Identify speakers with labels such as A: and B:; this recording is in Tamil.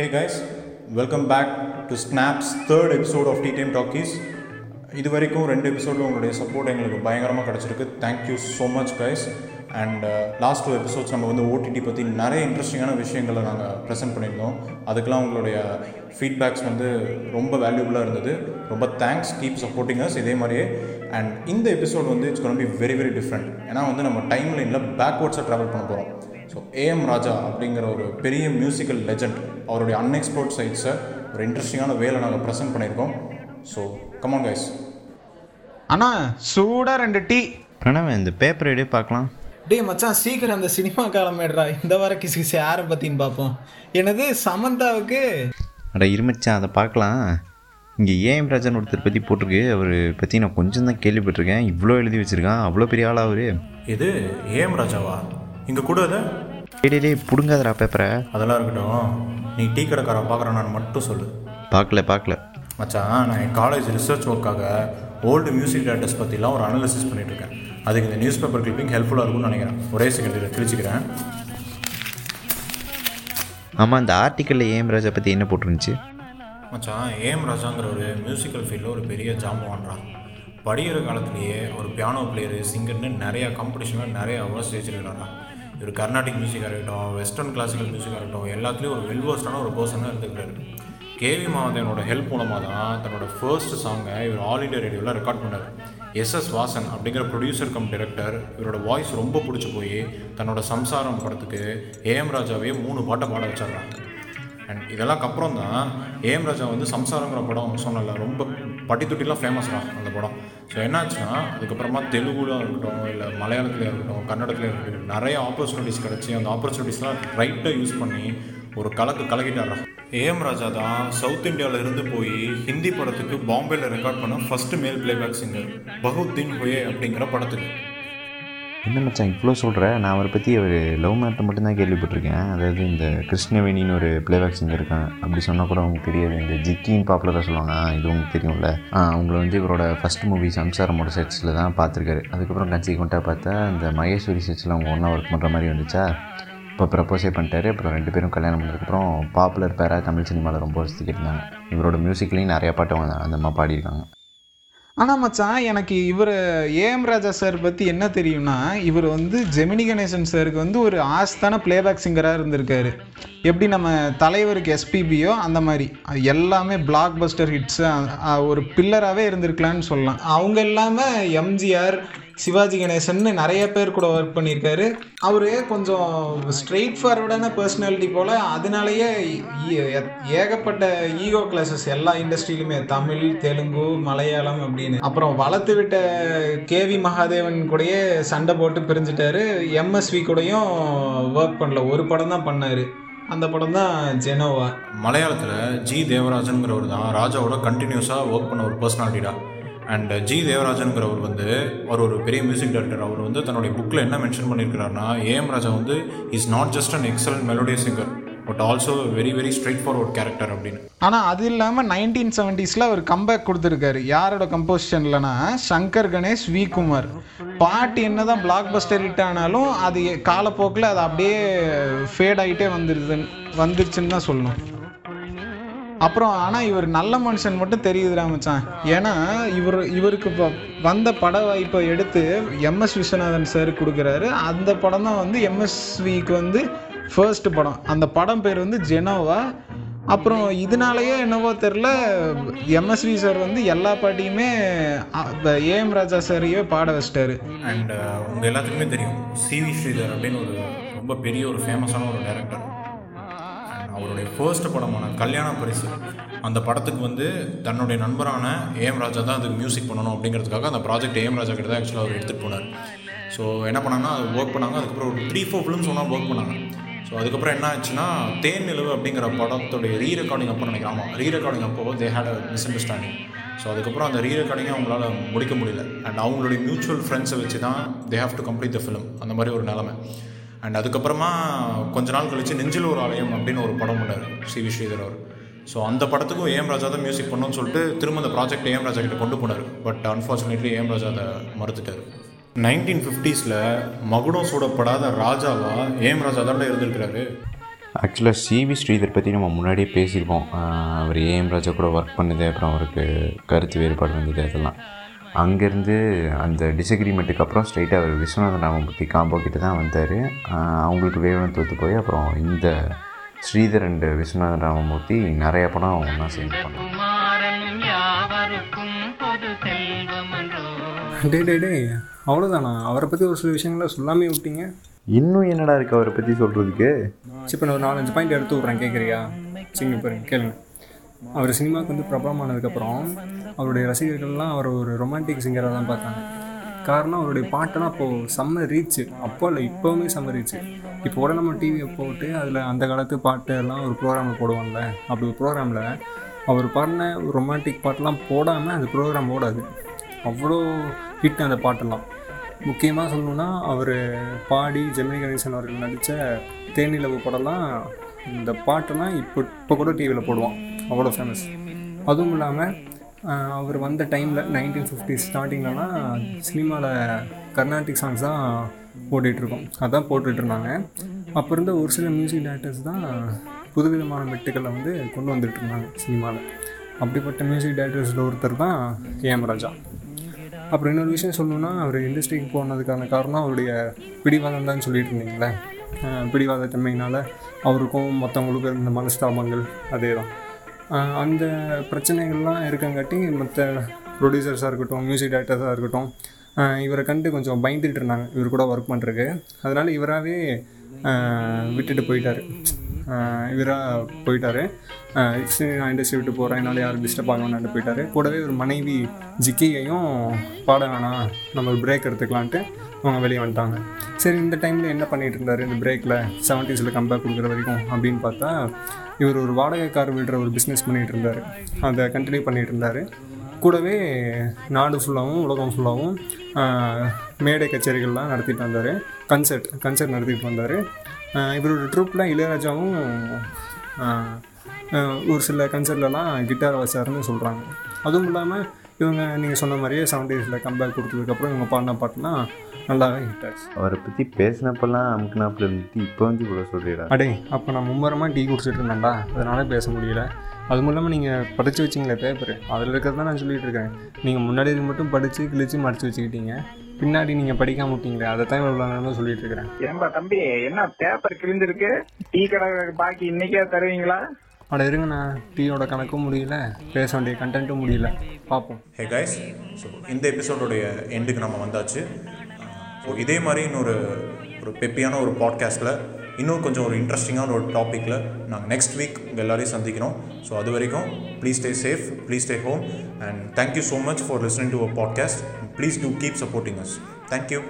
A: Hey guys welcome back to Snaps third episode of Tea Time Talkies இது வரைக்கும் ரெண்டு எபிசோடில் உங்களுடைய சப்போர்ட் எங்களுக்கு பயங்கரமாக கிடச்சிருக்கு. Thank you so much guys and last two episodes நம்ம வந்து ஓடிடி பற்றி நிறைய இன்ட்ரெஸ்டிங்கான விஷயங்களை நாங்கள் ப்ரெசென்ட் பண்ணியிருந்தோம். அதுக்கெலாம் உங்களுடைய ஃபீட்பேக்ஸ் வந்து ரொம்ப வேல்யூபுளாக இருந்தது. ரொம்ப தேங்க்ஸ் கீப் சப்போர்ட்டிங் அஸ் இதே மாதிரியே. அண்ட் இந்த எபிசோட் வந்து இட்ஸ் கொண்டு பி வெரி வெரி டிஃப்ரெண்ட் ஏன்னா வந்து நம்ம டைம் லைனில் பேக்வேர்ட்ஸாக ட்ராவல் பண்ண போகிறோம் ஸோ ஏஎம் ராஜா அப்படிங்கிற ஒரு பெரிய மியூசிக்கல் லெஜண்ட் அவருடைய அன்எக்ஸ்ப்ளோர்ட் சைட்ஸை ஒரு இன்ட்ரெஸ்டிங்கான வேலை நாங்கள் ப்ரெசென்ட் பண்ணியிருக்கோம். ஸோ கமான் கைஸ்
B: அண்ணா சூடா ரெண்டு டீ.
C: பிரணவ் இந்த பேப்பர் எடு பார்க்கலாம்.
B: டேய் மச்சான் சீக்கிரம் அந்த சினிமா காலமேடுறா இந்த வார கிசு கிசு யாரை பற்றின்னு பார்ப்போம். எனது சமந்தாவுக்கு?
C: அட இருமச்சான் அதை பார்க்கலாம். இங்கே ஏஎம் ராஜன் ஒருத்தர் பற்றி போட்டிருக்கு. அவர் பற்றி நான் கொஞ்சம் தான் கேள்விப்பட்டிருக்கேன். இவ்வளோ எழுதி வச்சுருக்கான். அவ்வளோ பெரிய ஆளா அவரு.
A: இது ஏஎம் ராஜாவா இங்கே கூட அதை.
C: டேய் பிடுங்காதடா பேப்பரை
A: அதெல்லாம் இருக்கட்டும். நீ டீ கடைக்காரன் பார்க்குறான்னு மட்டும் சொல்லு.
C: பார்க்கல பார்க்கல
A: மச்சான் நான் என் காலேஜ் ரிசர்ச் ஒர்க்காக ஓல்டு மியூசிக் டேரக்டர்ஸ் பற்றிலாம் ஒரு அனாலிசிஸ் பண்ணிட்டு இருக்கேன் அதுக்கு இந்த நியூஸ் பேப்பர் கிளிப்பிங் ஹெல்ப்ஃபுல்லாக இருக்கும்னு நினைக்கிறேன். ஒரே செகண்ட் கிழிச்சிக்கிறேன்.
C: ஆமாம் இந்த ஆர்டிக்கலில் ஏஎம் ராஜா பற்றி என்ன போட்டிருந்துச்சு?
A: மச்சான் ஏஎம் ராஜாங்கிற ஒரு மியூசிக்கல் ஃபீல்டில் ஒரு பெரிய ஜாம்பவான்ரா படிக்கிற காலத்துலேயே ஒரு பியானோ பிளேயரு சிங்கர்னு நிறைய காம்படிஷனில் நிறைய அவார்ட்ஸ் ஜெயிச்சிருக்கிறாரா? இவர் கர்நாடிக் மியூசிக்காக இருக்கட்டும் வெஸ்டர்ன் கிளாசிக்கல் மியூசிக்காக இருக்கட்டும் எல்லாத்துலேயும் ஒரு வெல்வர்ஸ்டான ஒரு பர்சனாக இருந்துக்கிறாரு. கேவி மாதவனோட ஹெல்ப் மூலமாக தான் தன்னோட ஃபர்ஸ்ட் சாங்கை இவர் ஆல் இண்டியா ரேடியோவில் ரெக்கார்ட் பண்ணார். எஸ் எஸ் வாசன் அப்படிங்கிற ப்ரொடியூசர் கம் டிரெக்டர் இவரோட வாய்ஸ் ரொம்ப பிடிச்சி போய் தன்னோட சம்சாரம் படத்துக்கு ஏஎம் ராஜாவே மூணு பாட்டை பாட வச்சிடுறாங்க அண்ட் இதெல்லாம் அப்புறம் தான் ஏஎம் ராஜா வந்து சம்சாரங்கிற படம் சொன்னல ரொம்ப பட்டித்துட்டிலாம் ஃபேமஸ் தான் அந்த படம். ஸோ என்னாச்சுன்னா அதுக்கப்புறமா தெலுங்குல இருக்கட்டும் இல்லை மலையாளத்துலேயே இருக்கட்டும் கன்னடத்துலேயே இருக்கட்டும் நிறைய ஆப்பர்ச்சுனிட்டிஸ் கிடச்சி அந்த ஆப்பர்ச்சுனிட்டிஸ்லாம் ரைட்டாக யூஸ் பண்ணி ஒரு கலக்கு கலக்கிட்டாரா ஏஎம் ராஜா தான் சவுத் இந்தியாவில் இருந்து போய் ஹிந்தி படத்துக்கு பாம்பேயில் ரெக்கார்ட் பண்ண ஃபஸ்ட்டு மேல் பிளேபேக் சிங்கர் பகுத்தின் ஹுயே அப்படிங்கிற படத்துக்கு.
C: என்ன மச்சான் இவ்வளோ சொல்கிற நான் அவரை பற்றி அவர் லவ் மேட்டை மட்டும்தான் கேள்விப்பட்டிருக்கேன். அதாவது இந்த கிருஷ்ணவேணின்னு ஒரு பிளேபேக் சிங்கர் இருக்கான். அப்படி சொன்னால் கூட உங்களுக்கு தெரியாது. இந்த ஜிக்கின்னு பாப்புலராக சொல்லுவாங்க. இது உங்களுக்கு தெரியும்ல. ஆ, அவங்கள வந்து இவரோட ஃபஸ்ட் மூவி சம்சாரமோட செட்ஸில் தான் பார்த்துருக்காரு. அதுக்கப்புறம் கன்சிக்வெண்ட்டாக பார்த்தா இந்த மகேஸ்வரி செட்ஸில் அவங்க ஒன்றா ஒர்க் பண்ணுற மாதிரி வந்துச்சா? இப்போ ப்ரப்போஸே பண்ணிட்டாரு. அப்புறம் ரெண்டு பேரும் கல்யாணம் பண்ணதுக்கப்புறம் பாப்புலர் பேராக தமிழ் சினிமாவில் ரொம்ப வருஷத்துக்கு இருந்தாங்க இவரோட மியூசிக்லேயும் நிறையா பாட்டு அவங்க அந்த அம்மா பாடியிருக்காங்க.
B: ஆனால் மச்சான் எனக்கு இவர் ஏஎம் ராஜா சார் பற்றி என்ன தெரியும்னா இவர் வந்து ஜெமினி கணேசன் சாருக்கு வந்து ஒரு ஆஸ்தான பிளேபேக் சிங்கராக இருந்திருக்காரு. எப்படி நம்ம தலைவருக்கு எஸ்பிபியோ அந்த மாதிரி. அது எல்லாமே பிளாக் பஸ்டர் ஹிட்ஸு ஒரு பில்லராகவே இருந்திருக்கலான்னு சொல்லலாம். அவங்க இல்லாமல் எம்ஜிஆர் சிவாஜி கணேசன் நிறைய பேர் கூட ஒர்க் பண்ணியிருக்காரு. அவர் கொஞ்சம் ஸ்ட்ரெயிட் ஃபார்வர்டான பர்சனாலிட்டி போல் அதனாலேயே ஏகப்பட்ட ஈகோ கிளாஸஸ் எல்லா இண்டஸ்ட்ரியிலுமே தமிழ் தெலுங்கு மலையாளம் அப்படின்னு. அப்புறம் வளர்த்து விட்ட கேவி மகாதேவன் கூடயே சண்டை போட்டு பிரிஞ்சிட்டாரு. எம்எஸ்வி கூடயும் ஒர்க் பண்ணல. ஒரு படம் தான் பண்ணார். அந்த படம் தான் ஜெனோவா
A: மலையாளத்தில் ஜி தேவராஜனுங்கிறவர் தான் ராஜாவோட கண்டினியூஸாக ஒர்க் பண்ண ஒரு பர்சனாலிட்டிடா அண்ட் ஜி தேவராஜனுங்கிறவர் வந்து அவர் ஒரு பெரிய மியூசிக் டைரக்டர் அவர் வந்து தன்னுடைய புக்கில் என்ன மென்ஷன் பண்ணியிருக்கிறாருன்னா ஏஎம் ராஜா வந்து is not just an excellent melodious singer but also very very straightforward character அப்படின்னு.
B: ஆனால் அது இல்லாமல் நைன்டீன் செவன்டிஸில் அவர் கம்பேக் கொடுத்துருக்காரு. யாரோட கம்போசிஷன்லனா சங்கர் கணேஷ் வி குமார். பாட்டு என்னதான் பிளாக் பஸ்டர் ஹிட் ஆனாலும் அது காலப்போக்கில் அது அப்படியே ஃபேட் ஆகிட்டே வந்துருது வந்துருச்சுன்னு தான் சொல்லணும். அப்புறம் ஆனால் இவர் நல்ல மனுஷன் மட்டும் தெரியுதுடா மச்சான். ஏன்னா இவர் இவருக்கு இப்போ வந்த பட வாய்ப்பை எடுத்து எம்எஸ் விஸ்வநாதன் சார் கொடுக்குறாரு. அந்த படம் தான் வந்து எம்எஸ்விக்கு வந்து ஃபர்ஸ்ட் படம். அந்த படம் பேர் வந்து ஜெனோவா. அப்புறம் இதனாலயே என்னவோ தெரில எம்எஸ்வி சார் வந்து எல்லா பாட்டியுமே ஏஎம் ராஜா சாரையே பாட வச்சிட்டாரு.
A: அண்ட் உங்கள் எல்லாத்துக்குமே தெரியும். சிவி ஸ்ரீதர் அப்படின்னு ஒரு ரொம்ப பெரிய ஒரு ஃபேமஸான ஒரு டேரக்டர் அவருடைய ஃபர்ஸ்ட் படமான கல்யாண பரிசு. அந்த படத்துக்கு வந்து தன்னுடைய நண்பரான ஏஎம் ராஜா தான் அதுக்கு மியூசிக் பண்ணணும் அப்படிங்கிறதுக்காக அந்த ப்ராஜெக்ட் ஏஎம் ராஜா கிட்ட தான் ஆக்சுவலாக அவர் எடுத்துகிட்டு போனார். ஸோ என்ன பண்ணாங்கன்னா அது ஒர்க் பண்ணாங்க. அதுக்கப்புறம் ஒரு த்ரீ ஃபோர் ஃபிலிம்ஸ் ஒன்றா ஒர்க் பண்ணாங்க. ஸோ அதுக்கப்புறம் என்ன ஆச்சுன்னா தேன் நிலவு அப்படிங்கிற படத்துடைய ரீ ரெக்கார்டிங் அப்போ நினைக்கிறாமா ஆமாம் ரீ ரெக்கார்டிங் அப்போ they had a misunderstanding so அதுக்கப்புறம் அந்த ரீ ரெக்கார்டிங்கை அவங்களால முடிக்க முடியல. அண்ட் அவங்களுடைய மியூச்சுவல் ஃப்ரெண்ட்ஸை வச்சு தான் they have to complete the film அந்த மாதிரி ஒரு நிலமை. அண்ட் அதுக்கப்புறமா கொஞ்ச நாள் கழித்து நெஞ்சில் ஒரு ஆலயம் அப்படின்னு ஒரு படம் பண்ணார் சி வி ஸ்ரீதர் அவர். ஸோ அந்த படத்துக்கும் ஏஎம் ராஜா தான் மியூசிக் பண்ணணும்னு சொல்லிட்டு திரும்ப அந்த ப்ராஜெக்ட் ஏஎம் ராஜா கிட்ட கொண்டு போனார். பட் அன்ஃபார்ச்சுனேட்லி ஏஎம் ராஜா அதை மறுத்துட்டார். நைன்டீன் ஃபிஃப்டிஸில் மகுடம் சூடப்படாத ராஜாவா ஏஎம் ராஜா தான் இருந்திருக்கிறாரு?
C: ஆக்சுவலாக சிவி ஸ்ரீதர் பற்றி நம்ம முன்னாடியே பேசியிருக்கோம் அவர் ஏஎம் ராஜா கூட ஒர்க் பண்ணுது அப்புறம் அவருக்கு கருத்து வேறுபாடு வந்தது அதெல்லாம். அங்கேருந்து அந்த டிசக்ரிமெண்ட்டுக்கு அப்புறம் ஸ்ட்ரைட்டாக அவர் விஸ்வநாதன் ராமமூர்த்தி காம்போ கிட்ட தான் வந்தார். அவங்களுக்கு வேவன் தோற்று போய் அப்புறம் இந்த ஸ்ரீதர் அண்ட் விஸ்வநாதன் ராமமூர்த்தி நிறைய படம் ஒன்றா சேர்ந்து பண்ணாங்க.
D: டே டே டே அவ்வளோதானா அவரை பற்றி ஒரு சில விஷயங்களை சொல்லாமே விட்டீங்க.
C: இன்னும் என்னடா இருக்குது அவரை பற்றி சொல்கிறதுக்கு
D: சரி இப்போ நான் ஒரு நாலஞ்சு பாயிண்ட் எடுத்து விட்றேன் கேட்குறியா சரிங்க பாருங்க கேளுங்க. அவர் சினிமாவுக்கு வந்து பிரபலமானதுக்கப்புறம் அவருடைய ரசிகர்கள்லாம் அவர் ஒரு ரொமான்டிக் சிங்கராக தான் பார்த்தாங்க. காரணம் அவருடைய பாட்டெல்லாம் அப்போது செம்ம ரீச்சு அப்போ இல்லை இப்போவுமே செம்ம ரீச்சு இப்போ கூட நம்ம டிவியை போட்டு அதில் அந்த காலத்து பாட்டு எல்லாம் ஒரு ப்ரோக்ராமில் போடுவாங்கல்ல அப்படி ஒரு ப்ரோக்ராமில் அவர் பாடின ரொமான்டிக் பாட்டெல்லாம் போடாமல் அந்த ப்ரோக்ராம் ஓடாது. அவ்வளோ ஹிட் அந்த பாட்டெல்லாம். முக்கியமாக சொல்லணுன்னா அவர் பாடி ஜெமினி கணேசன் அவர்கள் நடித்த தேனிலவு படம்லாம் இந்த பாட்டெல்லாம் இப்போ இப்போ கூட டிவியில் போடுவான். அவ்வளோ ஃபேமஸ் அதுவும் இல்லாமல் அவர் வந்த டைமில் நைன்டீன் ஃபிஃப்டி ஸ்டார்டிங்லலாம் சினிமாவில் கர்நாடிக் சாங்ஸ் தான் ஓடிட்டுருக்கோம் அதான் போட்டுட்டு இருந்தாங்க. அப்போ இருந்த ஒரு சில மியூசிக் டேரக்டர்ஸ் தான் புதுவிதமான மெட்டுக்களை வந்து கொண்டு வந்துட்டு இருந்தாங்க சினிமாவில் அப்படிப்பட்ட மியூசிக் டைரக்டர்ஸில் ஒருத்தர் தான் ஏஎம் ராஜா அப்புறம் இன்னொரு விஷயம் சொல்லணும்னா அவர் இண்டஸ்ட்ரிக்கு போனதுக்கான காரணம் அவருடைய பிடிவாதம் தான் சொல்லிட்டு இருந்தீங்களே. பிடிவாத தன்மையினால் அவருக்கும் மற்றவங்களுக்கும் இருந்த மனஸ்தாபங்கள் அதே தான் அந்த பிரச்சனைகள்லாம் இருக்கங்காட்டி மற்ற ப்ரொடியூசர்ஸாக இருக்கட்டும் மியூசிக் டைரக்டர்ஸாக இருக்கட்டும் இவரை கண்டு கொஞ்சம் பயந்துட்டு இருந்தாங்க. இவர் கூட ஒர்க் பண்ணுறதுக்கு அதனால் இவராகவே விட்டுட்டு போயிட்டார். இவராக போயிட்டார். சரி நான் இண்டஸ்ட்ரி விட்டு போகிறேன் என்னால் யாரும் டிஸ்டர்ப் ஆக வேணான்னு போயிட்டார். கூடவே ஒரு மனைவி ஜிக்கியையும் பாட வேணாம். நம்ம ஒரு பிரேக் எடுத்துக்கலான்ட்டு அவங்க வெளியே வந்துட்டாங்க. சரி இந்த டைமில் என்ன பண்ணிட்டு இருந்தார்? இந்த பிரேக்கில் செவன்ட்டீஸில் கம்பேக் கொடுக்குற வரைக்கும் அப்படின்னு பார்த்தா இவர் ஒரு வாடகை கார் விடுற ஒரு பிஸ்னஸ் பண்ணிகிட்டு இருந்தார். அதை கண்டினியூ பண்ணிகிட்டு இருந்தார். கூடவே நாடு ஃபுல்லாகவும் உலகம் ஃபுல்லாகவும் மேடை கச்சேரிகள்லாம் நடத்திட்டு வந்தார். கன்சர்ட் கன்சர்ட் நடத்திட்டு வந்தார். இவரோட ட்ரூப்பில் இளையராஜாவும் ஒரு சில கன்சர்ட்லலாம் கிட்டார் வச்சாருன்னு சொல்கிறாங்க அதுவும் இல்லாமல் இவங்க நீங்கள் சொன்ன மாதிரியே செவன்டீஸில் கம்பேக் கொடுத்ததுக்கப்புறம் இவங்க பாடின பாட்டுலாம் நல்லாவே ஹிட் ஆச்சு.
C: அவரை பற்றி பேசினப்பெல்லாம் அமுக்குனாப்புல இருந்துட்டு இப்போ வந்து இவ்வளோ சொல்கிறீடா
D: அடே அப்போ நான் மும்மரமாக டீ குடிச்சிட்டு இருந்தேன்டா. அதனால பேச முடியல. அதுவும் இல்லாமல் நீங்கள் படித்து வச்சிங்களே பேப்பர் அதில் இருக்கிறது தான் நான் சொல்லிட்டு இருக்கேன். நீங்கள் முன்னாடி இது மட்டும் படித்து கிழிச்சு மடித்து வச்சுக்கிட்டீங்க. பின்னாடி நீங்கள் படிக்காம விட்டீங்களே அதை தான் இவ்வளோ நேரமாக சொல்லிட்டு இருக்கிறேன்.
E: ஏன்பா தம்பி என்ன பேப்பர் கிழிஞ்சிருக்கு? டீ கடை பாக்கி இன்னைக்கே தருவீங்களா?
D: அட இருங்கண்ணா டீயோட கணக்கும் முடியல பேச வேண்டிய கண்டென்ட்டும் முடியல. பார்ப்போம்
A: ஹே கைஸ் ஸோ இந்த எபிசோடோடைய எண்டுக்கு நம்ம வந்தாச்சு. ஸோ இதே மாதிரி இன்னொரு ஒரு பெப்பியான ஒரு பாட்காஸ்ட்டில் இன்னும் கொஞ்சம் ஒரு இன்ட்ரெஸ்டிங்கான ஒரு டாப்பிக்கில் நாங்கள் நெக்ஸ்ட் வீக் உங்கள் எல்லாரையும் சந்திக்கிறோம். ஸோ அது வரைக்கும் please stay safe please stay home and thank you so much for listening to a podcast please do keep supporting us thank you